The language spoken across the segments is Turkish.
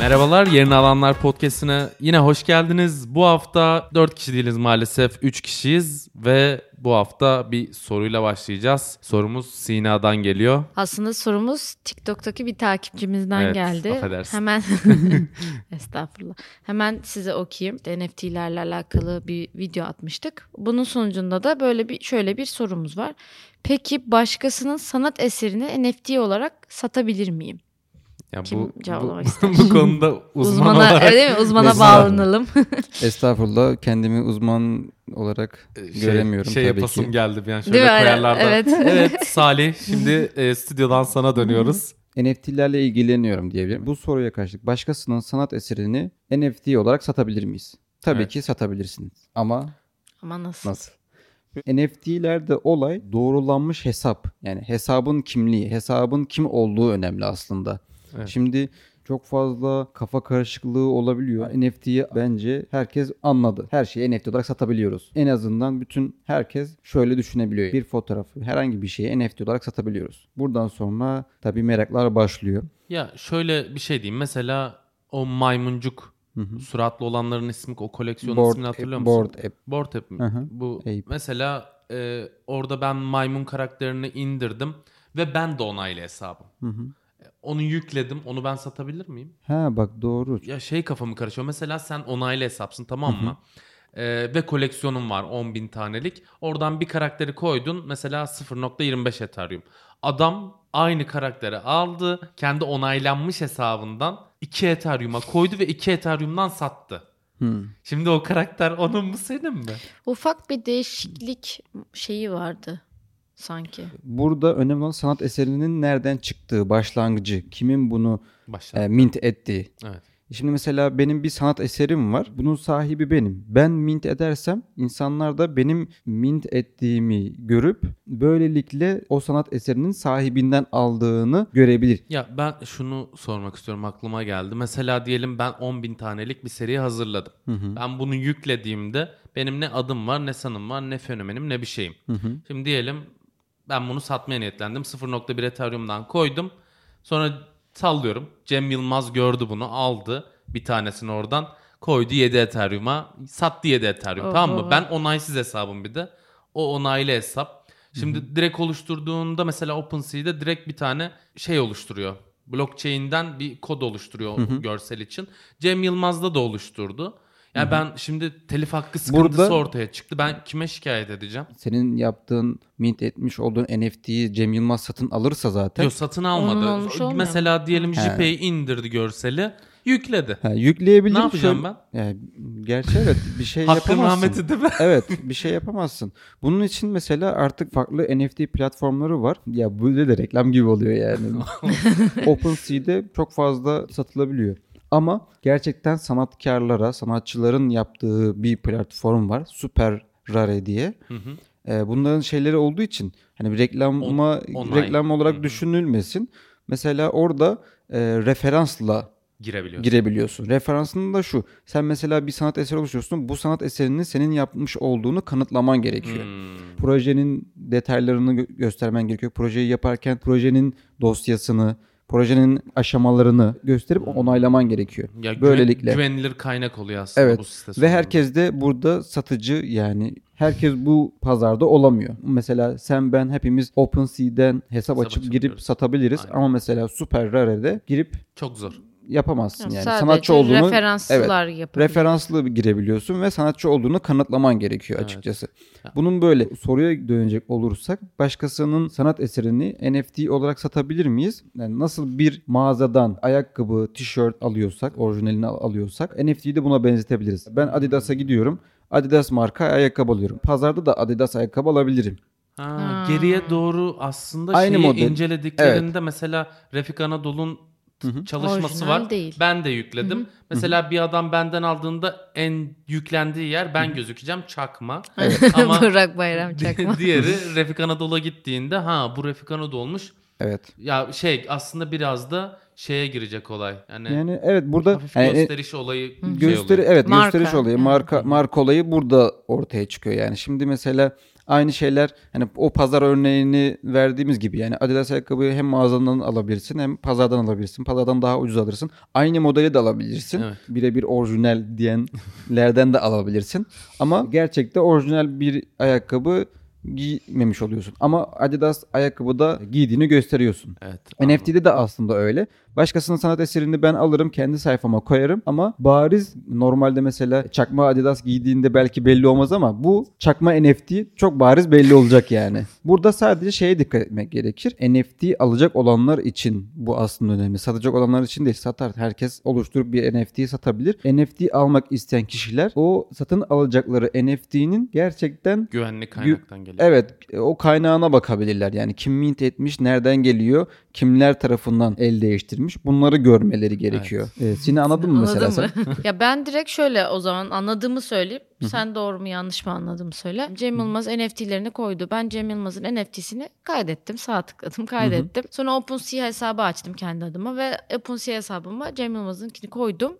Merhabalar, Yerini Alanlar Podcast'ine yine hoş geldiniz. Bu hafta 4 kişi değiliz maalesef, 3 kişiyiz ve bu hafta bir soruyla başlayacağız. Sorumuz Sina'dan geliyor. Aslında sorumuz TikTok'taki bir takipçimizden Evet, geldi. affedersin. Hemen estağfurullah. Hemen size okuyayım. NFT'lerle alakalı bir video atmıştık. Bunun sonucunda da böyle bir şöyle bir sorumuz var. Peki başkasının sanat eserini NFT olarak satabilir miyim? Ya Kim bu, cevaplamak bu, ister? bu konuda uzman Uzmana, olarak öyle değil mi? Uzmana bağlanalım. Estağfurullah kendimi uzman olarak şey, göremiyorum şey tabii yapasım ki. geldi bir an şöyle Değil koyarlar da. Evet. evet Salih şimdi e, stüdyodan sana dönüyoruz. NFT'lerle ilgileniyorum diyebilirim. Bu soruya karşılık başkasının sanat eserini NFT olarak satabilir miyiz? Tabii Evet. ki satabilirsiniz. Ama Ama nasıl? nasıl? NFT'lerde olay doğrulanmış hesap. Yani hesabın kimliği, hesabın kim olduğu önemli aslında. Evet. Şimdi çok fazla kafa karışıklığı olabiliyor. NFT'yi bence herkes anladı. Her şeyi NFT olarak satabiliyoruz. En azından bütün herkes şöyle düşünebiliyor. Bir fotoğrafı, herhangi bir şeyi NFT olarak satabiliyoruz. Buradan sonra tabii meraklar başlıyor. Ya şöyle bir şey diyeyim mesela o maymuncuk suratlı olanların ismi o koleksiyonun Board ismini hatırlıyor App- musun? Board App. Board App mi? Hı hı. Bu Ape. mesela e, orada ben maymun karakterini indirdim ve ben de onaylı hesabım. E, Onu yükledim. Onu ben satabilir miyim? Ha bak doğru. Ya şey kafamı karışıyor. Mesela sen onaylı hesapsın tamam mı? E, ve koleksiyonun var 10.000 tanelik. Oradan bir karakteri koydun. Mesela 0.25 Ethereum. Adam aynı karakteri aldı. Kendi onaylanmış hesabından 2 Ethereum'a koydu ve 2 Ethereum'dan sattı. Hmm. Şimdi o karakter onun mu senin mi? Ufak bir değişiklik şeyi vardı sanki. Burada önemli olan sanat eserinin nereden çıktığı, başlangıcı, kimin bunu e, mint ettiği. Evet. Şimdi mesela benim bir sanat eserim var. Bunun sahibi benim. Ben mint edersem insanlar da benim mint ettiğimi görüp böylelikle o sanat eserinin sahibinden aldığını görebilir. Ya ben şunu sormak istiyorum aklıma geldi. Mesela diyelim ben 10.000 tanelik bir seri hazırladım. Ben bunu yüklediğimde benim ne adım var ne sanım var ne fenomenim ne bir şeyim. Şimdi diyelim ben bunu satmaya niyetlendim. 0.1 Ethereum'dan koydum. Sonra sallıyorum. Cem Yılmaz gördü bunu aldı bir tanesini oradan koydu 7 Ethereum'a sattı 7 Ethereum Oho. tamam mı? Ben onaysız hesabım bir de. O onaylı hesap. Şimdi direkt oluşturduğunda mesela OpenSea'de direkt bir tane şey oluşturuyor. Blockchain'den bir kod oluşturuyor görsel için. Cem Yılmaz'da da oluşturdu. Yani ben şimdi telif hakkı sıkıntısı Burada- ortaya çıktı. Ben kime şikayet edeceğim? Senin yaptığın mint etmiş olduğun NFT'yi Cem Yılmaz satın alırsa zaten Yok satın almadı. Olmuyor Mesela diyelim. JPEG'i indirdi görseli. Yükledi. ha, yükleyebilir. Ne yapacağım Şöyle- ben? Yani, gerçi evet bir şey Hakkın yapamazsın. rahmeti değil mi? evet bir şey yapamazsın. Bunun için mesela artık farklı NFT platformları var. Ya bu de reklam gibi oluyor yani. OpenSea'de çok fazla satılabiliyor. Ama gerçekten sanatkarlara, sanatçıların yaptığı bir platform var. Super Rare diye. Hı hı. Ee, bunların şeyleri olduğu için hani bir reklama On- reklam olarak Hı hı. düşünülmesin. Mesela orada e, referansla Girebiliyorsun. girebiliyorsun. Referansın da şu. Sen mesela bir sanat eseri oluşturuyorsun. Bu sanat eserini senin yapmış olduğunu kanıtlaman gerekiyor. Hmm. Projenin detaylarını gö- göstermen gerekiyor. Projeyi yaparken projenin dosyasını, projenin aşamalarını gösterip onaylaman gerekiyor. Ya güven- Böylelikle. güvenilir kaynak oluyor aslında Evet. bu site Ve herkes de burada satıcı yani herkes bu pazarda olamıyor. Mesela sen ben hepimiz OpenSea'den hesap, Hesap açıp girip satabiliriz Aynen. ama mesela Super Rare'de girip çok zor. Yapamazsın Yani yani. sadece sanatçı olduğunu referanslar yapabiliyor. referanslı girebiliyorsun ve sanatçı olduğunu kanıtlaman gerekiyor Evet. açıkçası. Ya. Bunun böyle soruya dönecek olursak başkasının sanat eserini NFT olarak satabilir miyiz? Yani nasıl bir mağazadan ayakkabı, tişört alıyorsak, orijinalini al- alıyorsak NFT'yi de buna benzetebiliriz. Ben Adidas'a gidiyorum. Adidas marka ayakkabı alıyorum. Pazarda da Adidas ayakkabı alabilirim. Ha, Ha. Geriye doğru aslında Aynı şeyi model. incelediklerinde mesela Refik Anadolu'nun çalışması Orijinal var. değil. Ben de yükledim. Mesela bir adam benden aldığında en yüklendiği yer ben gözükeceğim çakma. Ama Burak Bayram çakma. diğeri Refik Anadolu'ya gittiğinde ha bu Refik Anadolu'muş. Evet. Ya şey aslında biraz da şeye girecek olay. Yani, Yani evet burada hafif yani, gösteriş olayı şey gösteri oluyor. evet Marka, gösteriş olayı marka marka olayı burada ortaya çıkıyor yani şimdi mesela Aynı şeyler hani o pazar örneğini verdiğimiz gibi yani Adidas ayakkabıyı hem mağazadan alabilirsin hem pazardan alabilirsin. Pazardan daha ucuz alırsın. Aynı modeli de alabilirsin. Evet. Birebir orijinal diyenlerden de alabilirsin. Ama gerçekte orijinal bir ayakkabı giymemiş oluyorsun. Ama Adidas ayakkabıda giydiğini gösteriyorsun. Evet. NFT'de de aslında öyle. Başkasının sanat eserini ben alırım kendi sayfama koyarım ama bariz normalde mesela çakma Adidas giydiğinde belki belli olmaz ama bu çakma NFT çok bariz belli olacak yani. Burada sadece şeye dikkat etmek gerekir. NFT alacak olanlar için bu aslında önemli. Satacak olanlar için değil satar. Herkes oluşturup bir NFT'yi satabilir. NFT almak isteyen kişiler o satın alacakları NFT'nin gerçekten Güvenli kaynaktan geliyor. Evet o kaynağına bakabilirler. Yani kim mint etmiş, nereden geliyor, kimler tarafından el değiştirmiş bunları görmeleri gerekiyor. Evet. Seni anladın mı mesela Anladın sen? mı? ya ben direkt şöyle o zaman anladığımı söyleyeyim. Sen doğru mu yanlış mı anladığımı söyle. Cem Yılmaz NFT'lerini koydu. Ben Cem Yılmaz'ın NFT'sini kaydettim. Sağ tıkladım kaydettim. Sonra OpenSea hesabı açtım kendi adıma ve OpenSea hesabıma Cem Yılmaz'ınkini koydum.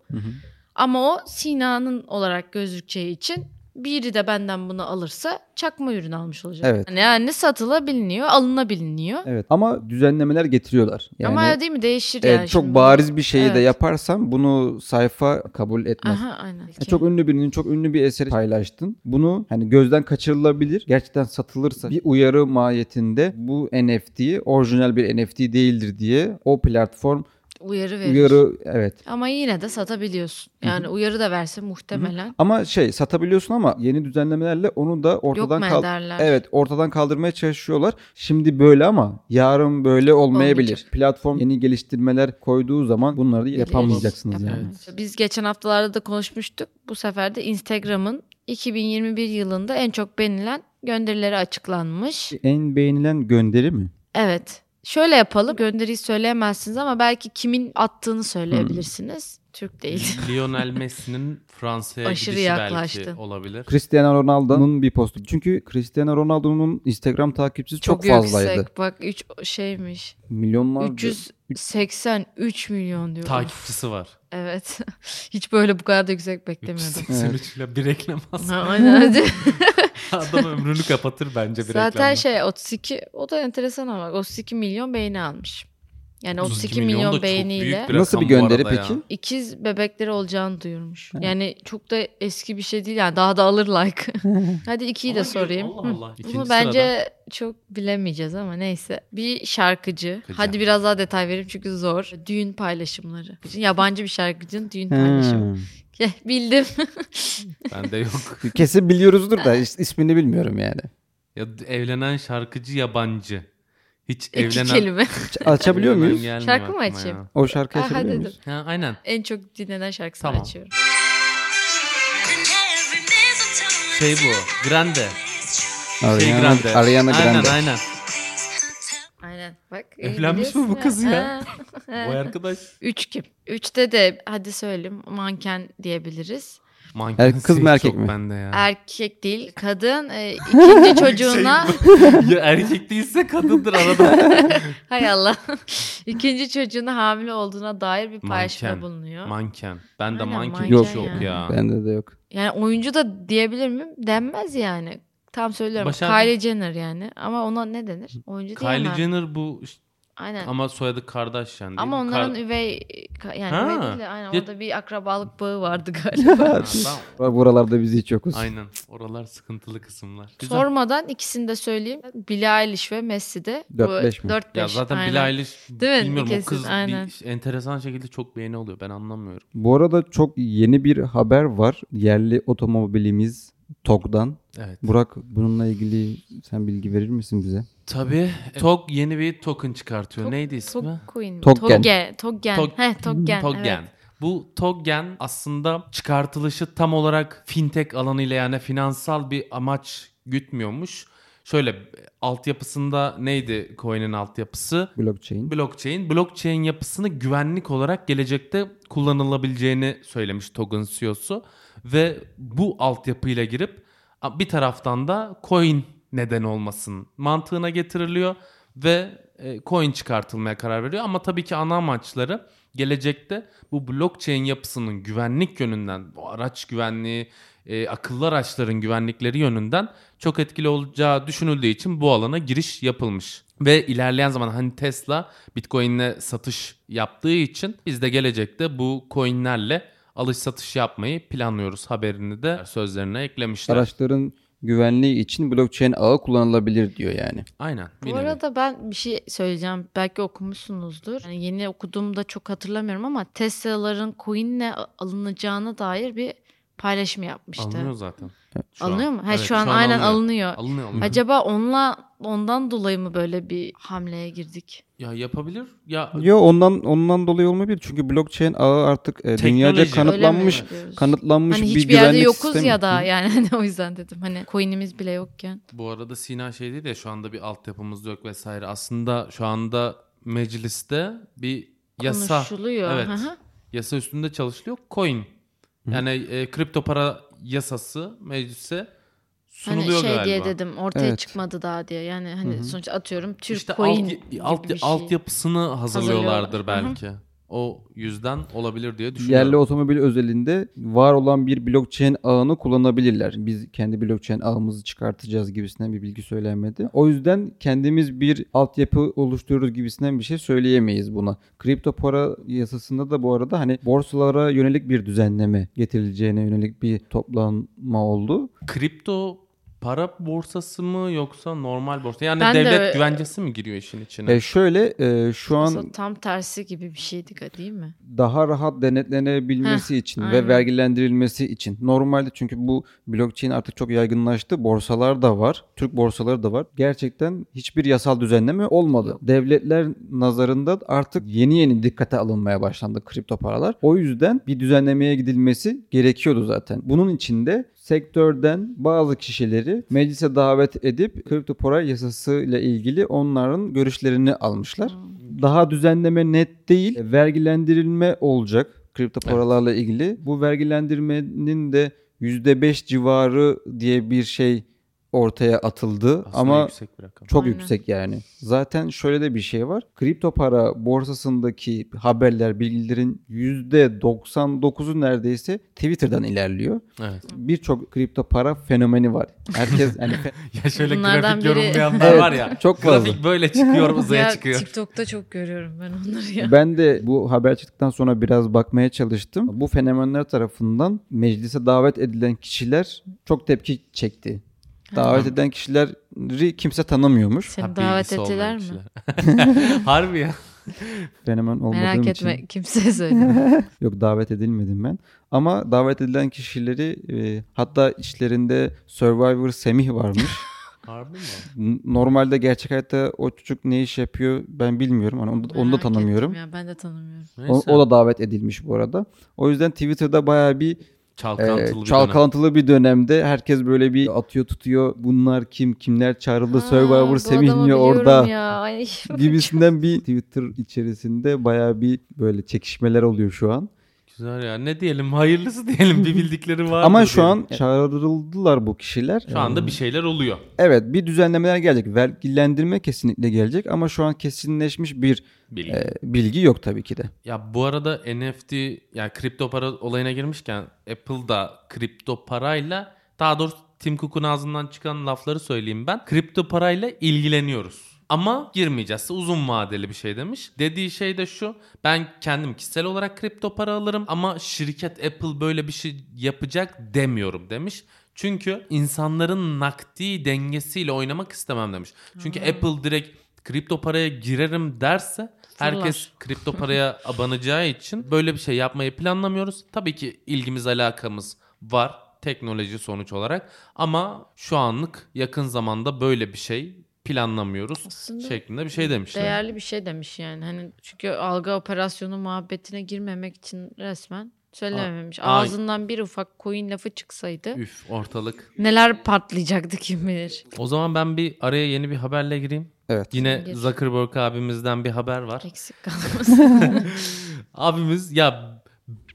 Ama o Sina'nın olarak gözükeceği için biri de benden bunu alırsa çakma ürün almış olacak. Evet. Yani, yani satılabiliniyor, alınabiliniyor. Evet ama düzenlemeler getiriyorlar. Yani Ama değil mi değişir evet, yani. çok şimdi. bariz bir şeyi de Evet. yaparsan bunu sayfa kabul etmez. Aha aynen. Ya Çok ünlü birinin çok ünlü bir eseri paylaştın. Bunu hani gözden kaçırılabilir. Gerçekten satılırsa bir uyarı mahiyetinde bu NFT orijinal bir NFT değildir diye o platform Uyarı verir. uyarı evet. Ama yine de satabiliyorsun. Yani uyarı da verse muhtemelen Ama şey satabiliyorsun ama yeni düzenlemelerle onu da ortadan kal- ederler? Evet ortadan kaldırmaya çalışıyorlar. Şimdi böyle ama yarın böyle olmayabilir. Olmayacak. Platform yeni geliştirmeler koyduğu zaman bunları da yapamayacaksınız yani. Yapamayız. Biz geçen haftalarda da konuşmuştuk. Bu sefer de Instagram'ın 2021 yılında en çok beğenilen gönderileri açıklanmış. En beğenilen gönderi mi? Evet. Şöyle yapalım. Gönderiyi söyleyemezsiniz ama belki kimin attığını söyleyebilirsiniz. Türk değil. Lionel Messi'nin Fransa'ya Aşırı gidişi yaklaştın. belki olabilir. Cristiano Ronaldo'nun bir postu. Çünkü Cristiano Ronaldo'nun Instagram takipçisi çok, fazlaydı. yüksek. Bak 3 şeymiş. Milyonlarca. 383 milyon diyor. Takipçisi var. Evet. Hiç böyle bu kadar da yüksek beklemiyordum. 83 ile bir reklam Ha, Aynen. hadi. Adam ömrünü kapatır bence bir Zaten reklamla. şey 32 o da enteresan ama 32 milyon beğeni almış. Yani 32, 32 milyon milyon beğeniyle Nasıl bir gönderi arada ya. peki? ikiz bebekleri olacağını duyurmuş. Yani çok da eski bir şey değil yani daha da alır like. Hadi ikiyi de sorayım. Allah. Allah. Bunu sırada. bence çok bilemeyeceğiz ama neyse. Bir şarkıcı. Şarkıcı. Hadi biraz daha detay vereyim çünkü zor. Düğün paylaşımları. Yabancı bir şarkıcının düğün Hmm. paylaşımı. Bildim. Bende yok. Kesin biliyoruzdur da is- ismini bilmiyorum yani. Ya evlenen şarkıcı yabancı. Hiç İki evlenen... kelime. Açabiliyor muyuz? Şarkı mı açayım? ya. O şarkıyı Aa, açabiliyor muyuz? Ha, aynen. en çok dinlenen şarkısını Tamam. açıyorum. Şey bu. Grande. Şey Ariana, Grande. Ariana Grande. Aynen aynen. Aynen. Bak. iyi Evlenmiş mi bu kız ya? O arkadaş. Üç kim? Üçte de hadi söyleyeyim manken diyebiliriz. Manken Er- kız mı, şey erkek mi? Bende ya. Erkek değil kadın. E, ikinci çocuğuna ya erkek değilse kadındır arada. hay Allah. ikinci çocuğuna hamile olduğuna dair bir paylaşımda Manken. bulunuyor. Manken. Ben de Aynen, manken manken yok, ya. yok ya. Bende de yok. yani oyuncu da diyebilir miyim? Denmez yani. Tam söylüyorum. Başar- Kylie Jenner yani. Ama ona ne denir? Oyuncu Kylie diyemem. Jenner bu Aynen. Ama, ama soyadı Kardashian değil mi? onların Kar- üvey yani Ha. üvey değil de aynen Ya- orada bir akrabalık bağı vardı galiba. Ha, ben- Buralarda biz hiç yokuz. Aynen. Oralar sıkıntılı kısımlar. Güzel. Sormadan ikisini de söyleyeyim. Billie Eilish ve Messi de. 4-5 mi? 4-5. Ya zaten aynen. Billie Eilish Değil mi? bilmiyorum Kesin, o kız aynen. bir enteresan şekilde çok beğeni oluyor. Ben anlamıyorum. Bu arada çok yeni bir haber var. Yerli otomobilimiz TOG'dan. Evet. Burak bununla ilgili sen bilgi verir misin bize? Tabii. TOG yeni bir token çıkartıyor. Tok- Neydi ismi? Mi? Toggen. Toggen. Toggen. Tog- Heh, Toggen. Toggen. Evet. Bu Toggen aslında çıkartılışı tam olarak fintech alanıyla yani finansal bir amaç gütmüyormuş. Şöyle altyapısında neydi coin'in altyapısı? Blockchain. Blockchain. Blockchain yapısını güvenlik olarak gelecekte kullanılabileceğini söylemiş TOG'un CEO'su. Ve bu altyapıyla girip bir taraftan da coin neden olmasın mantığına getiriliyor ve e, coin çıkartılmaya karar veriyor. Ama tabii ki ana amaçları gelecekte bu blockchain yapısının güvenlik yönünden, bu araç güvenliği, e, akıllı araçların güvenlikleri yönünden çok etkili olacağı düşünüldüğü için bu alana giriş yapılmış. Ve ilerleyen zaman hani Tesla Bitcoin'le satış yaptığı için biz de gelecekte bu coinlerle alış satış yapmayı planlıyoruz haberini de sözlerine eklemişler. Araçların güvenliği için blockchain ağı kullanılabilir diyor yani. Aynen. bir Bu nevi. arada ben bir şey söyleyeceğim. Belki okumuşsunuzdur. Yani yeni okuduğumda çok hatırlamıyorum ama Tesla'ların coin'le alınacağına dair bir paylaşım yapmıştı. Alınıyor zaten. Şu Alınıyor an. mu? Ha, Evet, şu an aynen alınıyor. alınıyor. Alınıyor, alınıyor. Acaba onunla ondan dolayı mı böyle bir hamleye girdik? Ya yapabilir. Ya Yo ondan ondan dolayı olmayabilir. Çünkü blockchain ağı artık e, dünyaca kanıtlanmış kanıtlanmış Hani bir hiçbir yerde yokuz sistemi. ya da yani hani o yüzden dedim. Hani coin'imiz bile yokken. bu arada Sina şey dedi ya şu anda bir altyapımız yok vesaire. Aslında şu anda mecliste bir yasa Konuşuluyor. Evet. Hı hı. yasa üstünde çalışılıyor. Coin. Yani e, kripto para yasası meclise Hani sunuluyor şey galiba. diye dedim ortaya Evet. çıkmadı daha diye. Yani hani sonuç atıyorum Türk İşte coin alt, gibi alt, bir şey. altyapısını hazırlıyorlardır Hazırlıyorlar. belki. O yüzden olabilir diye düşünüyorum. Yerli otomobil özelinde var olan bir blockchain ağını kullanabilirler. Biz kendi blockchain ağımızı çıkartacağız gibisinden bir bilgi söylenmedi. O yüzden kendimiz bir altyapı oluşturuyoruz gibisinden bir şey söyleyemeyiz buna. Kripto para yasasında da bu arada hani borsalara yönelik bir düzenleme getirileceğine yönelik bir toplanma oldu. Kripto para borsası mı yoksa normal borsa? Yani Ben de devlet öyle- güvencesi mi giriyor işin içine? E şöyle e, şu an Aslında tam tersi gibi bir şeydi değil mi? daha rahat denetlenebilmesi için aynen. ve vergilendirilmesi için. Normalde çünkü bu blockchain artık çok yaygınlaştı. Borsalar da var. Türk borsaları da var. Gerçekten hiçbir yasal düzenleme olmadı. Devletler nazarında artık yeni yeni dikkate alınmaya başlandı kripto paralar. O yüzden bir düzenlemeye gidilmesi gerekiyordu zaten. Bunun için de sektörden bazı kişileri meclise davet edip kripto para yasası ile ilgili onların görüşlerini almışlar. Daha düzenleme net değil, vergilendirilme olacak kripto paralarla ilgili. Bu vergilendirmenin de %5 civarı diye bir şey ortaya atıldı Aslında ama yüksek bir rakam. çok Aynen. yüksek yani. Zaten şöyle de bir şey var. Kripto para borsasındaki haberler, bilgilerin %99'u neredeyse Twitter'dan ilerliyor. Evet. Birçok kripto para fenomeni var. Herkes hani fe- Ya şöyle Bunlardan grafik biri- yorumlayanlar Evet, var ya. çok fazla. Grafik böyle çıkıyor uzaya ya çıkıyor. TikTok'ta çok görüyorum ben onları ya. Ben de bu haber çıktıktan sonra biraz bakmaya çalıştım. Bu fenomenler tarafından meclise davet edilen kişiler çok tepki çekti. Davet eden kişileri kimse tanımıyormuş. Seni Ha, davet ettiler mi? Harbi ya. Fenomen olmadığım Merak için. etme kimseye söyleme. Yok davet edilmedim ben. Ama davet edilen kişileri e, hatta içlerinde Survivor Semih varmış. Harbi mi? Normalde gerçek hayatta o çocuk ne iş yapıyor ben bilmiyorum. Hani onu, da- onu da tanımıyorum. Ya, ben de tanımıyorum. O, Neyse. o da davet edilmiş bu arada. O yüzden Twitter'da bayağı bir Çalkantılı Ee, bir dönem. çalkantılı bir dönemde herkes böyle bir atıyor tutuyor. Bunlar kim? Kimler çağrıldı? Ha, Survivor bu Semih adamı niye biliyorum orada? Ya. Ay. Gibisinden bir Twitter içerisinde bayağı bir böyle çekişmeler oluyor şu an. Güzel ya. Ne diyelim? Hayırlısı diyelim. Bir bildikleri var. Ama şu an çağrıldılar bu kişiler. şu anda bir şeyler oluyor. Evet bir düzenlemeler gelecek. Vergilendirme kesinlikle gelecek ama şu an kesinleşmiş bir Bilgi. e, bilgi yok tabii ki de. Ya bu arada NFT yani kripto para olayına girmişken Apple da kripto parayla daha doğrusu Tim Cook'un ağzından çıkan lafları söyleyeyim ben. Kripto parayla ilgileniyoruz. Ama girmeyeceğiz. Uzun vadeli bir şey demiş. Dediği şey de şu. Ben kendim kişisel olarak kripto para alırım ama şirket Apple böyle bir şey yapacak demiyorum demiş. Çünkü insanların nakdi dengesiyle oynamak istemem demiş. Çünkü Apple direkt kripto paraya girerim derse herkes kripto paraya abanacağı için böyle bir şey yapmayı planlamıyoruz. Tabii ki ilgimiz alakamız var teknoloji sonuç olarak ama şu anlık yakın zamanda böyle bir şey planlamıyoruz Aslında şeklinde bir şey demişler. Değerli bir şey demiş yani. Hani çünkü algı operasyonu muhabbetine girmemek için resmen söylememiş. A-. Ağzından bir ufak coin lafı çıksaydı Üf ortalık. neler patlayacaktı kim bilir. O zaman ben bir araya yeni bir haberle gireyim. Evet. Yine Gir. Zuckerberg abimizden bir haber var. Eksik kalmasın. Abimiz ya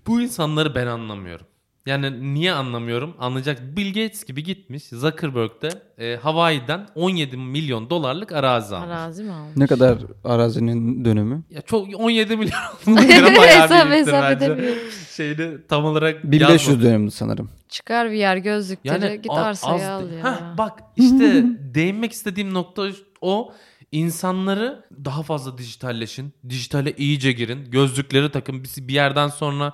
bu insanları ben anlamıyorum. Yani niye anlamıyorum? Anlayacak. Bill Gates gibi gitmiş Zuckerberg'de e, Hawaii'den 17 milyon dolarlık arazi almış. Arazi mi almış? Ne kadar arazinin dönümü? Ya çok 17 milyon göre bayağı Hesap büyüktür hesap edemiyorum. Şeyini tam olarak 1500 yazmadım. sanırım. Çıkar VR gözlükleri git a- arsayı az al ya. Heh, bak işte değinmek istediğim nokta o. İnsanları daha fazla dijitalleşin. Dijitale iyice girin. Gözlükleri takın. Bir bir yerden sonra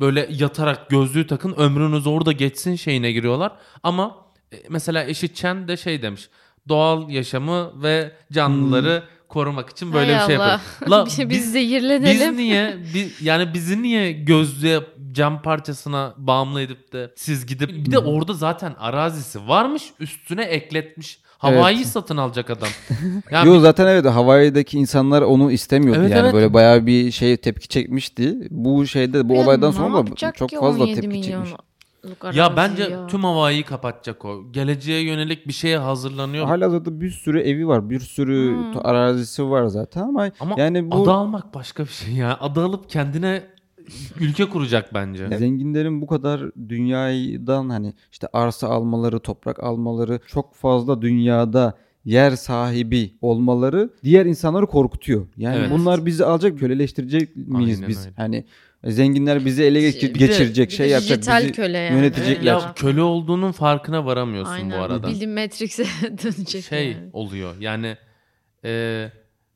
böyle yatarak gözlüğü takın. Ömrünüz orada geçsin şeyine giriyorlar. Ama e, mesela eşi Chen de şey demiş. Doğal yaşamı ve canlıları korumak için böyle Hay bir şey Allah. yapıyor. La, biz, biz biz, zehirlenelim. biz niye bi- yani bizi niye gözlüğe cam parçasına bağımlı edip de siz gidip bir de orada zaten arazisi varmış üstüne ekletmiş. Havayı satın alacak adam. Yani Yo zaten evet Hawaii'deki insanlar onu istemiyordu Evet, yani evet. böyle bayağı bir şey tepki çekmişti. Bu şeyde bu Ya olaydan sonra da çok fazla 17 tepki çekmiş. milyonluk ya bence ya? tüm havayı kapatacak o. Geleceğe yönelik bir şeye hazırlanıyor. Halihazırda bir sürü evi var, bir sürü Hmm. arazisi var zaten ama, Ama yani bu ada almak başka bir şey ya. Ada alıp kendine ülke kuracak bence. zenginlerin bu kadar dünyadan hani işte arsa almaları, toprak almaları, çok fazla dünyada yer sahibi olmaları diğer insanları korkutuyor. Yani Evet. bunlar bizi alacak, köleleştirecek miyiz Aynen biz? öyle. Hani zenginler bizi ele Bir de- geçirecek, Bir şey de yapacak, dijital bizi köle yani. yönetecekler. Ya köle olduğunun farkına varamıyorsun Aynen. bu arada. Bildiğin Matrix'e dönecek şey yani. oluyor. Yani e,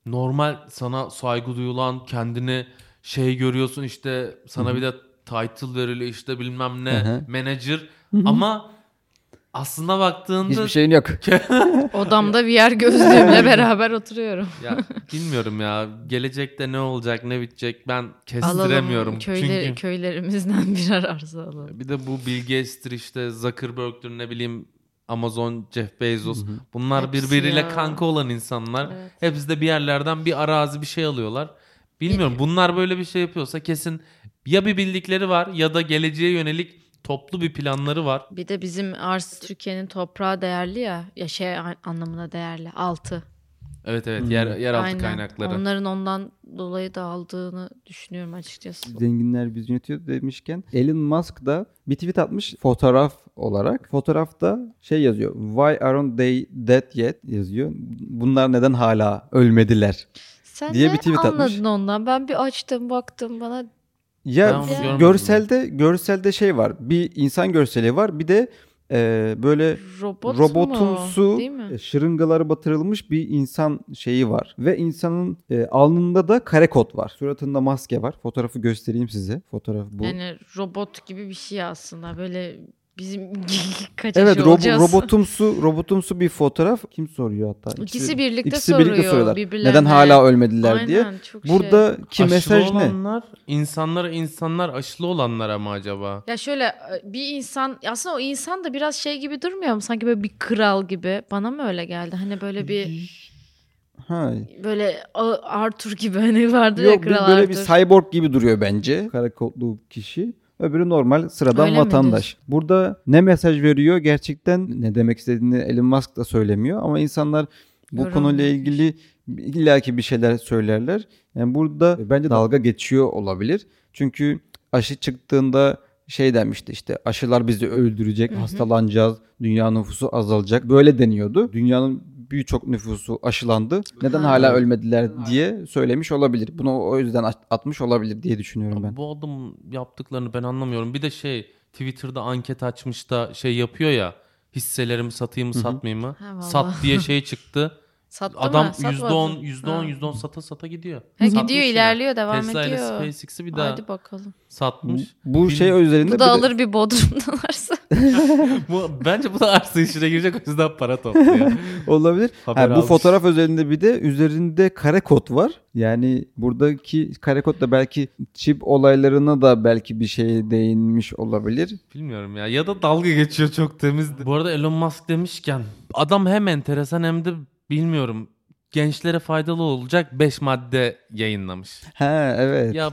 normal sana saygı duyulan kendini şey görüyorsun işte sana bir de title veriliyor işte bilmem ne Hı hı. manager ama aslında baktığında Hiçbir şeyin yok. Odamda VR gözlüğümle beraber oturuyorum. ya bilmiyorum ya gelecekte ne olacak ne bitecek ben Alalım kestiremiyorum. köyler, Çünkü köylerimizden birer arsa alalım. bir de bu Bill Gates'tir işte Zuckerberg'tir ne bileyim Amazon, Jeff Bezos. Bunlar Hepsi birbiriyle ya. kanka olan insanlar. Evet. Hepsi de bir yerlerden bir arazi bir şey alıyorlar. Bilmiyorum bunlar böyle bir şey yapıyorsa kesin ya bir bildikleri var ya da geleceğe yönelik toplu bir planları var. Bir de bizim arz Türkiye'nin toprağı değerli ya. Ya şey an- anlamına değerli. Altı. Evet evet yer yeraltı Aynen. kaynakları. Onların ondan dolayı da aldığını düşünüyorum açıkçası. Zenginler biz yönetiyor demişken Elon Musk da bir tweet atmış fotoğraf olarak. Fotoğrafta şey yazıyor. Why aren't they dead yet yazıyor. Bunlar neden hala ölmediler? Sen diye bir tweet anladın atmış. ondan? Ben bir açtım baktım bana Ya onu görmedim görselde görselde şey var. Bir insan görseli var. Bir de e, böyle robot robotumsu mu? E, şırıngaları batırılmış bir insan şeyi var. Ve insanın e, alnında da kare kod var. Suratında maske var. Fotoğrafı göstereyim size. Fotoğraf bu. Yani robot gibi bir şey aslında. Böyle bizim kaçışı Evet robo- olacağız. robotumsu robotumsu bir fotoğraf. Kim soruyor hatta? İkisi birlikte ikisi soruyor birlikte soruyorlar. birbirlerine. Neden hala ölmediler Aynen, diye. çok şey. Buradaki Aşılı mesaj ne? olanlar insanlara insanlar aşılı olanlara mı acaba? Ya şöyle bir insan aslında o insan da biraz şey gibi durmuyor mu? Sanki böyle bir kral gibi. Bana mı öyle geldi? Hani böyle bir Ha. böyle Arthur gibi hani vardı ya Yok bir- kral böyle Arthur. bir cyborg gibi duruyor bence. Kara kodlu kişi. Öbürü normal sıradan Öyle vatandaş. Burada ne mesaj veriyor gerçekten ne demek istediğini Elon Musk da söylemiyor ama insanlar bu Yorum konuyla ilgili illaki bir şeyler söylerler. Yani burada bence dalga geçiyor olabilir. Çünkü aşı çıktığında şey demişti işte aşılar bizi öldürecek, hastalanacağız, dünya nüfusu azalacak. Böyle deniyordu. Dünyanın birçok nüfusu aşılandı. Neden Ha. hala ölmediler diye söylemiş olabilir. Bunu o yüzden at- atmış olabilir diye düşünüyorum ben. Bu adam yaptıklarını ben anlamıyorum. Bir de şey Twitter'da anket açmış da şey yapıyor ya hisselerimi satayım mı satmayayım mı? Ha, vallahi. Sat diye şey çıktı. Sattı Adam mı? Satmadı. %10 %10 Ha. %10 sata sata gidiyor. Ha, Satmış gidiyor yine. ilerliyor devam Tesla ile ediyor. SpaceX'i bir daha Hadi bakalım. satmış. Bu Bil- şey üzerinde Bu bir da de- alır bir bodrumdan arsa. bu, bence bu da arsa işine girecek o yüzden para topluyor. olabilir. Haber Ha, bu almış. fotoğraf özelinde bir de üzerinde kare kod var. Yani buradaki kare kod da belki çip olaylarına da belki bir şey değinmiş olabilir. Bilmiyorum ya. Ya da dalga geçiyor çok temizdi. Bu arada Elon Musk demişken adam hem enteresan hem de bilmiyorum gençlere faydalı olacak 5 madde yayınlamış. Ha evet. Ya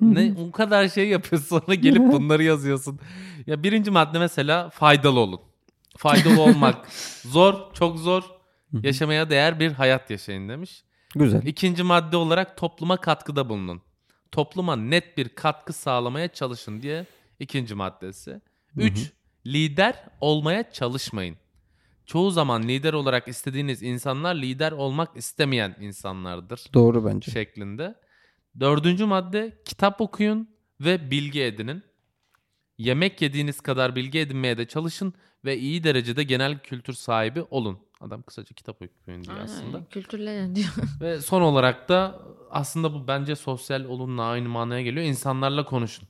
ne o kadar şey yapıyorsun sonra gelip bunları yazıyorsun. Ya birinci madde mesela faydalı olun. Faydalı olmak zor, çok zor. Yaşamaya değer bir hayat yaşayın demiş. Güzel. İkinci madde olarak topluma katkıda bulunun. Topluma net bir katkı sağlamaya çalışın diye İkinci maddesi. Üç, lider olmaya çalışmayın. Çoğu zaman lider olarak istediğiniz insanlar lider olmak istemeyen insanlardır Doğru bence. şeklinde. Dördüncü madde kitap okuyun ve bilgi edinin. Yemek yediğiniz kadar bilgi edinmeye de çalışın ve iyi derecede genel kültür sahibi olun. Adam kısaca kitap okuyun diyor aslında. Aynen, Kültürlerin diyor. Ve son olarak da aslında bu bence sosyal olumla aynı manaya geliyor. İnsanlarla konuşun.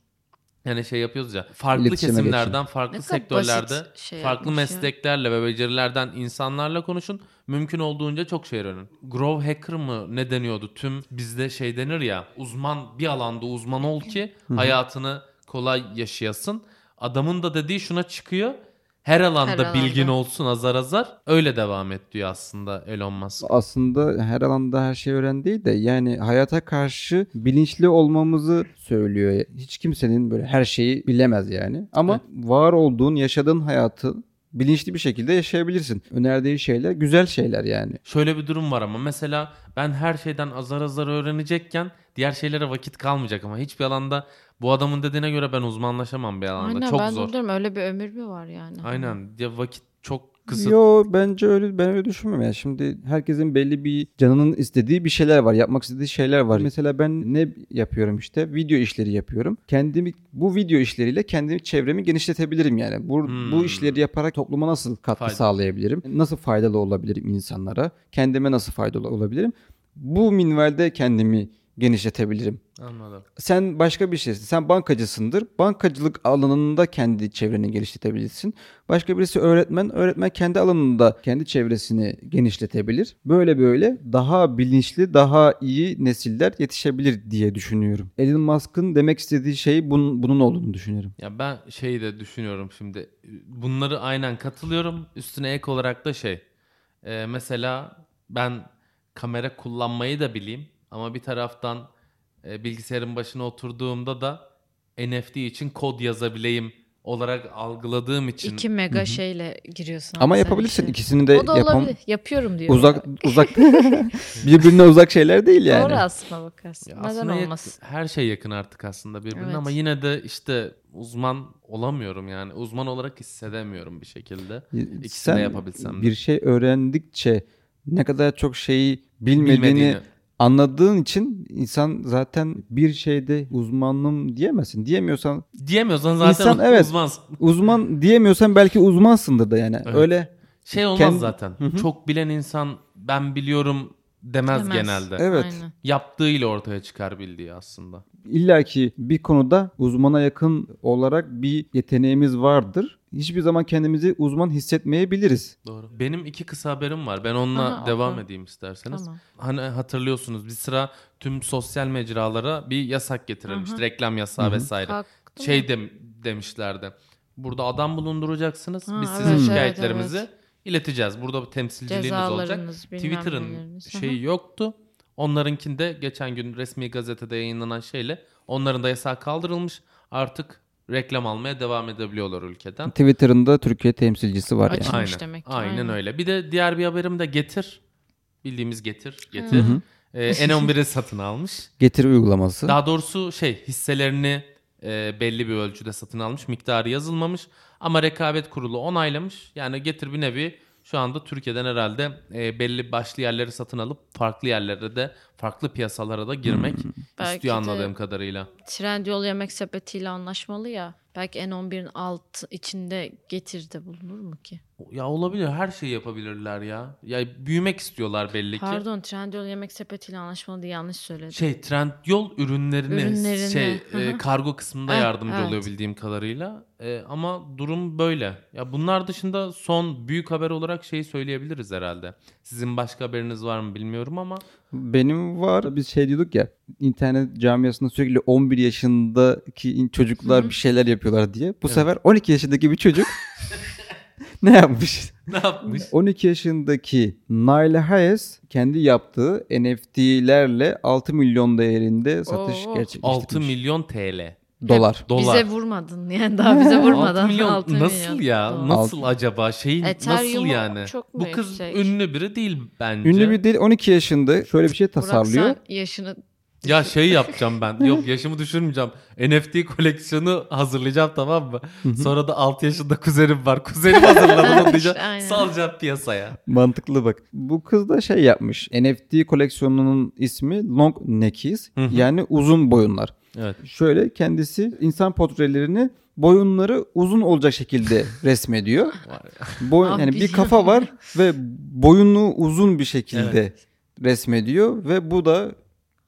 Yani şey yapıyoruz ya farklı İletişime kesimlerden, farklı Ne sektörlerde, şey farklı yapmış ya. mesleklerle ve becerilerden insanlarla konuşun. Mümkün olduğunca çok şey öğrenin. Grow hacker mı ne deniyordu? Tüm bizde şey denir ya uzman bir alanda uzman ol ki hayatını kolay yaşayasın. Adamın da dediği şuna çıkıyor. Her alanda Her bilgin alanda. olsun azar azar. Öyle devam et diyor aslında Elon Musk. Aslında her alanda her şey öğren değil de yani hayata karşı bilinçli olmamızı söylüyor. Hiç kimsenin böyle her şeyi bilemez yani. Ama var olduğun, yaşadığın hayatı bilinçli bir şekilde yaşayabilirsin. Önerdiği şeyler güzel şeyler yani. Şöyle bir durum var ama mesela ben her şeyden azar azar öğrenecekken diğer şeylere vakit kalmayacak ama hiçbir alanda bu adamın dediğine göre ben uzmanlaşamam bir alanda. Aynen çok ben zor. de diyorum öyle bir ömür mü var yani? Aynen. Ya vakit çok kısıt. Yo bence öyle ben öyle düşünmüyorum. Yani şimdi herkesin belli bir canının istediği bir şeyler var. Yapmak istediği şeyler var. Mesela ben ne yapıyorum işte? Video işleri yapıyorum. Kendimi bu video işleriyle kendimi çevremi genişletebilirim yani. Bu Hmm. bu işleri yaparak topluma nasıl katkı Fayda. sağlayabilirim? Nasıl faydalı olabilirim insanlara? Kendime nasıl faydalı olabilirim? Bu minvalde kendimi genişletebilirim. Anladım. Sen başka bir şeysin. Sen bankacısındır. Bankacılık alanında kendi çevreni genişletebilirsin. Başka birisi öğretmen. Öğretmen kendi alanında kendi çevresini genişletebilir. Böyle böyle daha bilinçli, daha iyi nesiller yetişebilir diye düşünüyorum. Elon Musk'ın demek istediği şey bunun, bunun olduğunu düşünüyorum. Ya ben şeyi de düşünüyorum şimdi. Bunları aynen katılıyorum. Üstüne ek olarak da şey. e, mesela ben kamera kullanmayı da bileyim ama bir taraftan e, bilgisayarın başına oturduğumda da NFT için kod yazabileyim olarak algıladığım için 2 mega şeyle giriyorsun. Ama yapabilirsin. işe. İkisini de O da yapam. olabilir. Yapıyorum diyor. Uzak uzak birbirine uzak şeyler değil yani. Doğru aslında bakarsın. Ya Neden aslında olmasın? her şey yakın artık aslında birbirine Evet. ama yine de işte uzman olamıyorum yani. Uzman olarak hissedemiyorum bir şekilde. İkisini Sen de yapabilsem de. bir şey öğrendikçe ne kadar çok şeyi bilmediğini, Bilmediğini. Anladığın için insan zaten bir şeyde uzmanım diyemezsin. Diyemiyorsan Diyemiyorsan zaten İnsan, evet. uzmansın. uzman diyemiyorsan belki uzmansındır da yani. Evet. Öyle Şey olmaz Kendi- zaten. Hı hı. Çok bilen insan ben biliyorum demez, Demez. genelde. Evet. Aynen. Yaptığıyla ortaya çıkar bildiği aslında. illaki bir konuda uzmana yakın olarak bir yeteneğimiz vardır. Hiçbir zaman kendimizi uzman hissetmeyebiliriz. Doğru. Benim iki kısa haberim var. Ben onunla Aha, devam oku. edeyim isterseniz. Tamam. Hani hatırlıyorsunuz bir sıra tüm sosyal mecralara bir yasak getirilmişti. Aha. Reklam yasağı vesaire. Kalktı şey dem- demişlerdi. Burada adam bulunduracaksınız. Ha, Biz evet, sizin evet, şikayetlerimizi evet. İleteceğiz. Burada bir temsilciliğiniz olacak. Twitter'ın şeyi yoktu. Onlarınkinde geçen gün resmi gazetede yayınlanan şeyle onların da yasağı kaldırılmış. Artık reklam almaya devam edebiliyorlar ülkeden. Twitter'ın da Türkiye temsilcisi var Açın. yani. Aynen. Açılmış demek ki, Aynen, aynen. öyle. Bir de diğer bir haberim de Getir. Bildiğimiz Getir. Getir. Hı. Ee, N11'i satın almış. Getir uygulaması. Daha doğrusu şey hisselerini e, belli bir ölçüde satın almış. Miktarı yazılmamış. Ama rekabet kurulu onaylamış. Yani Getir bir nevi şu anda Türkiye'den herhalde e, belli başlı yerleri satın alıp farklı yerlere de farklı piyasalara da girmek Belki istiyor anladığım kadarıyla. Trendyol yemek sepetiyle anlaşmalı ya. Belki N11'in alt içinde getirde bulunur mu ki? Ya olabilir her şeyi yapabilirler ya. Ya büyümek istiyorlar belli ki. Pardon Trendyol yemek sepetiyle anlaşmalı diye yanlış söyledim. Şey Trendyol ürünlerini, Ürünlerini, şey e, kargo kısmında Evet, yardımcı evet. oluyor bildiğim kadarıyla. E, ama durum böyle. Ya bunlar dışında son büyük haber olarak şeyi söyleyebiliriz herhalde. Sizin başka haberiniz var mı bilmiyorum ama Benim var. Biz şey diyorduk ya internet camiasında sürekli 11 yaşındaki çocuklar bir şeyler yapıyorlar diye. Bu sefer 12 yaşındaki bir çocuk ne yapmış? ne yapmış? 12 yaşındaki Nail Hayes kendi yaptığı NFT'lerle 6 milyon değerinde satış Oo. gerçekleştirmiş. 6 milyon TL. Dolar. Dolar. Bize vurmadın yani daha bize vurmadan. 6 milyon 6 nasıl milyon ya? dolar. Nasıl acaba? Şey nasıl yani? çok Bu kız yüksek? ünlü biri değil bence. Ünlü bir değil 12 yaşında şöyle bir şey Burak tasarlıyor. sen yaşını Ya şey yapacağım ben. Yok yaşımı düşürmeyeceğim. NFT koleksiyonu hazırlayacağım tamam mı? Sonra da 6 yaşında kuzenim var. Kuzenim hazırladı onu diyeceğim. Salacağım piyasaya. Mantıklı bak. Bu kız da şey yapmış. NFT koleksiyonunun ismi Long Neckies. Yani uzun boyunlar. Evet. Şöyle kendisi insan portrelerini boyunları uzun olacak şekilde resmediyor. Boy, yani bir kafa var ve boyunu uzun bir şekilde Evet. resmediyor ve bu da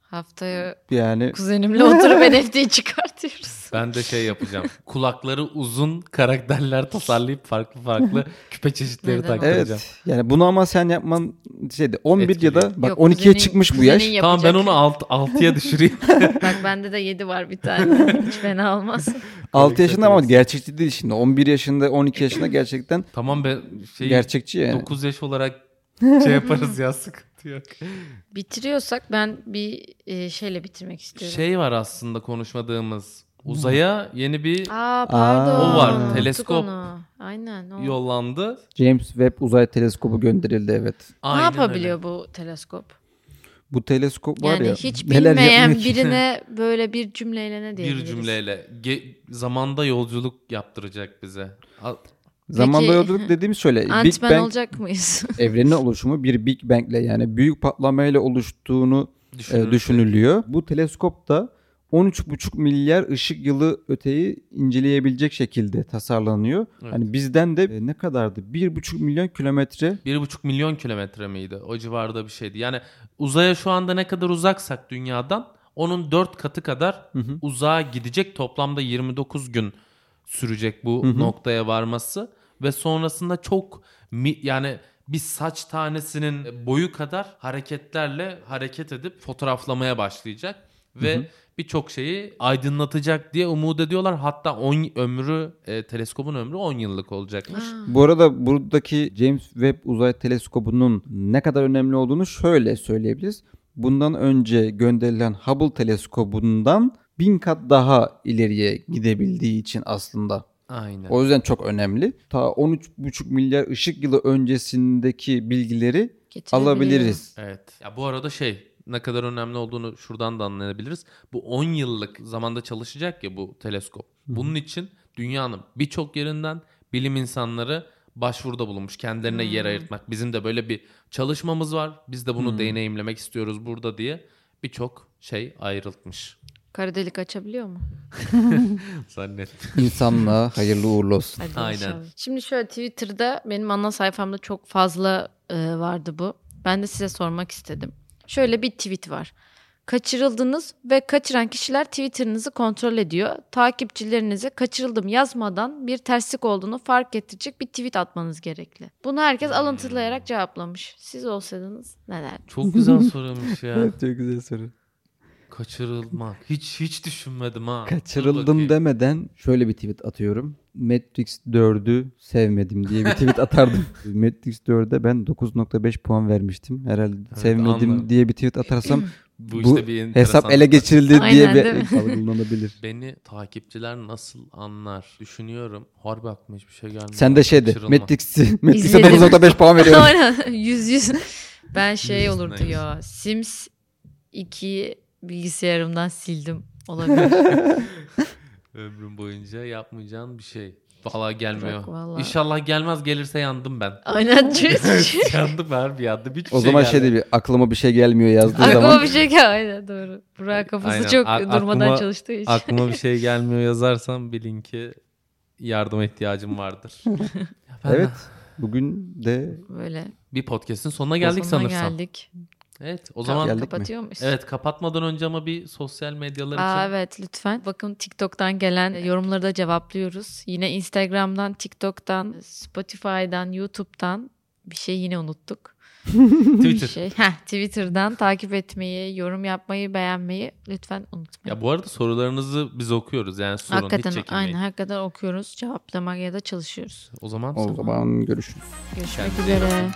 Haftaya yani kuzenimle oturup NFT çıkartıyoruz. Ben de şey yapacağım. Kulakları uzun karakterler tasarlayıp farklı farklı küpe çeşitleri Neden taktıracağım. evet yani bunu ama sen yapman şeydi 11 ya da bak Yok, 12'ye kuzenin- çıkmış bu kuzenin yaş. Tamam ben yapacak. onu alt, 6'ya düşüreyim. Bak bende de 7 var bir tane. Hiç fena olmaz. 6 yaşında ama gerçekçi değil şimdi. 11 yaşında 12 yaşında gerçekten tamam be şey gerçekçi yani. 9 yaş olarak şey yaparız ya sıkıntı yok. Bitiriyorsak ben bir e, şeyle bitirmek istiyorum. Şey var aslında konuşmadığımız. Uzaya yeni bir Aa pardon. O var, teleskop. Aynen o. yollandı. James Webb uzay teleskobu gönderildi evet. Ne Aynen yapabiliyor öyle. bu teleskop? Bu teleskop var Yani ya. hiç neler bilmeyen yapmıyor ki? birine böyle bir cümleyle ne Bir diyebiliriz? cümleyle ge- zamanda yolculuk yaptıracak bize. A- Zamanda Peki, yolculuk dediğimiz şöyle. Big Ant-Man Bang olacak mıyız? evrenin oluşumu bir Big Bang'le yani büyük patlamayla oluştuğunu e, Düşünürsek. düşünülüyor. Bu teleskop da 13,5 milyar ışık yılı öteyi inceleyebilecek şekilde tasarlanıyor. Evet. Hani bizden de e, ne kadardı? 1,5 milyon kilometre 1,5 milyon kilometre miydi? O civarda bir şeydi. Yani uzaya şu anda ne kadar uzaksak dünyadan onun 4 katı kadar uzağa gidecek. Toplamda 29 gün sürecek bu noktaya varması ve sonrasında çok yani bir saç tanesinin boyu kadar hareketlerle hareket edip fotoğraflamaya başlayacak ve birçok şeyi aydınlatacak diye umut ediyorlar. Hatta 10 ömrü e, teleskopun ömrü 10 yıllık olacakmış. Bu arada buradaki James Webb Uzay Teleskobu'nun ne kadar önemli olduğunu şöyle söyleyebiliriz. Bundan önce gönderilen Hubble Teleskobu'ndan bin kat daha ileriye gidebildiği için aslında. Aynen. O yüzden çok önemli. Ta 13,5 milyar ışık yılı öncesindeki bilgileri alabiliriz. Evet. Ya bu arada şey ne kadar önemli olduğunu şuradan da anlayabiliriz. Bu 10 yıllık zamanda çalışacak ya bu teleskop. Bunun için dünyanın birçok yerinden bilim insanları başvuruda bulunmuş. Kendilerine yer ayırtmak. Bizim de böyle bir çalışmamız var. Biz de bunu deneyimlemek istiyoruz burada diye birçok şey ayrılmış. Kara delik açabiliyor mu? Zannettim. İnsanlığa hayırlı uğurlu olsun. Hadi Aynen. inşallah. Şimdi şöyle Twitter'da benim ana sayfamda çok fazla e, vardı bu. Ben de size sormak istedim. Şöyle bir tweet var. Kaçırıldınız ve kaçıran kişiler Twitter'ınızı kontrol ediyor. Takipçilerinize kaçırıldım yazmadan bir terslik olduğunu fark ettirecek bir tweet atmanız gerekli. Bunu herkes alıntılayarak cevaplamış. Siz olsaydınız neler? Çok güzel soruymuş ya. Evet çok güzel soru. Kaçırılmak. Hiç hiç düşünmedim ha. Kaçırıldım demeden şöyle bir tweet atıyorum. Matrix 4'ü sevmedim diye bir tweet atardım. Matrix 4'e ben 9.5 puan vermiştim. Herhalde sevmedim anladım. diye bir tweet atarsam Bu, bu işte bir hesap ele geçirildi diye Aynen, bir algılanabilir. Beni takipçiler nasıl anlar? Düşünüyorum. Harbi aklıma hiçbir şey gelmiyor. Sen de şeydi. Matrix'i Matrix'e İzledim. 9.5 puan veriyorum. Aynen yüz yüz. Ben şey olurdu neyse. ya. Sims 2'yi bilgisayarımdan sildim. Olabilir. Ömrüm boyunca yapmayacağın bir şey. Valla gelmiyor. Bırak valla. İnşallah gelmez gelirse yandım ben. Aynen çünkü. yandım harbi yandım. Hiçbir O şey zaman gelmedi. şey de bir aklıma bir şey gelmiyor yazdığı Aklıma zaman. bir şey geldi. Aynen doğru. Burak kafası Aynen. çok A- durmadan aklıma- çalıştığı için. Aklıma bir şey gelmiyor yazarsam bilin ki yardıma ihtiyacım vardır. Evet. Bugün de Böyle. Bir podcast'in sonuna geldik sonuna sanırsam. geldik. Evet o zaman Geldik kapatıyor muyuz? evet kapatmadan önce ama bir sosyal medyalar Aa, için evet lütfen. Bakın TikTok'tan gelen yorumları da cevaplıyoruz. Yine Instagram'dan, TikTok'tan, Spotify'dan, YouTube'dan bir şey yine unuttuk. Twitter. şey. Heh, Twitter'dan takip etmeyi, yorum yapmayı, beğenmeyi lütfen unutmayın. Ya bu arada sorularınızı biz okuyoruz yani sorun hiç hakikaten çekinmeyin. aynen hakikaten okuyoruz, cevaplamaya da çalışıyoruz. O zaman o zaman görüşürüz. Görüşmek Kendinize üzere.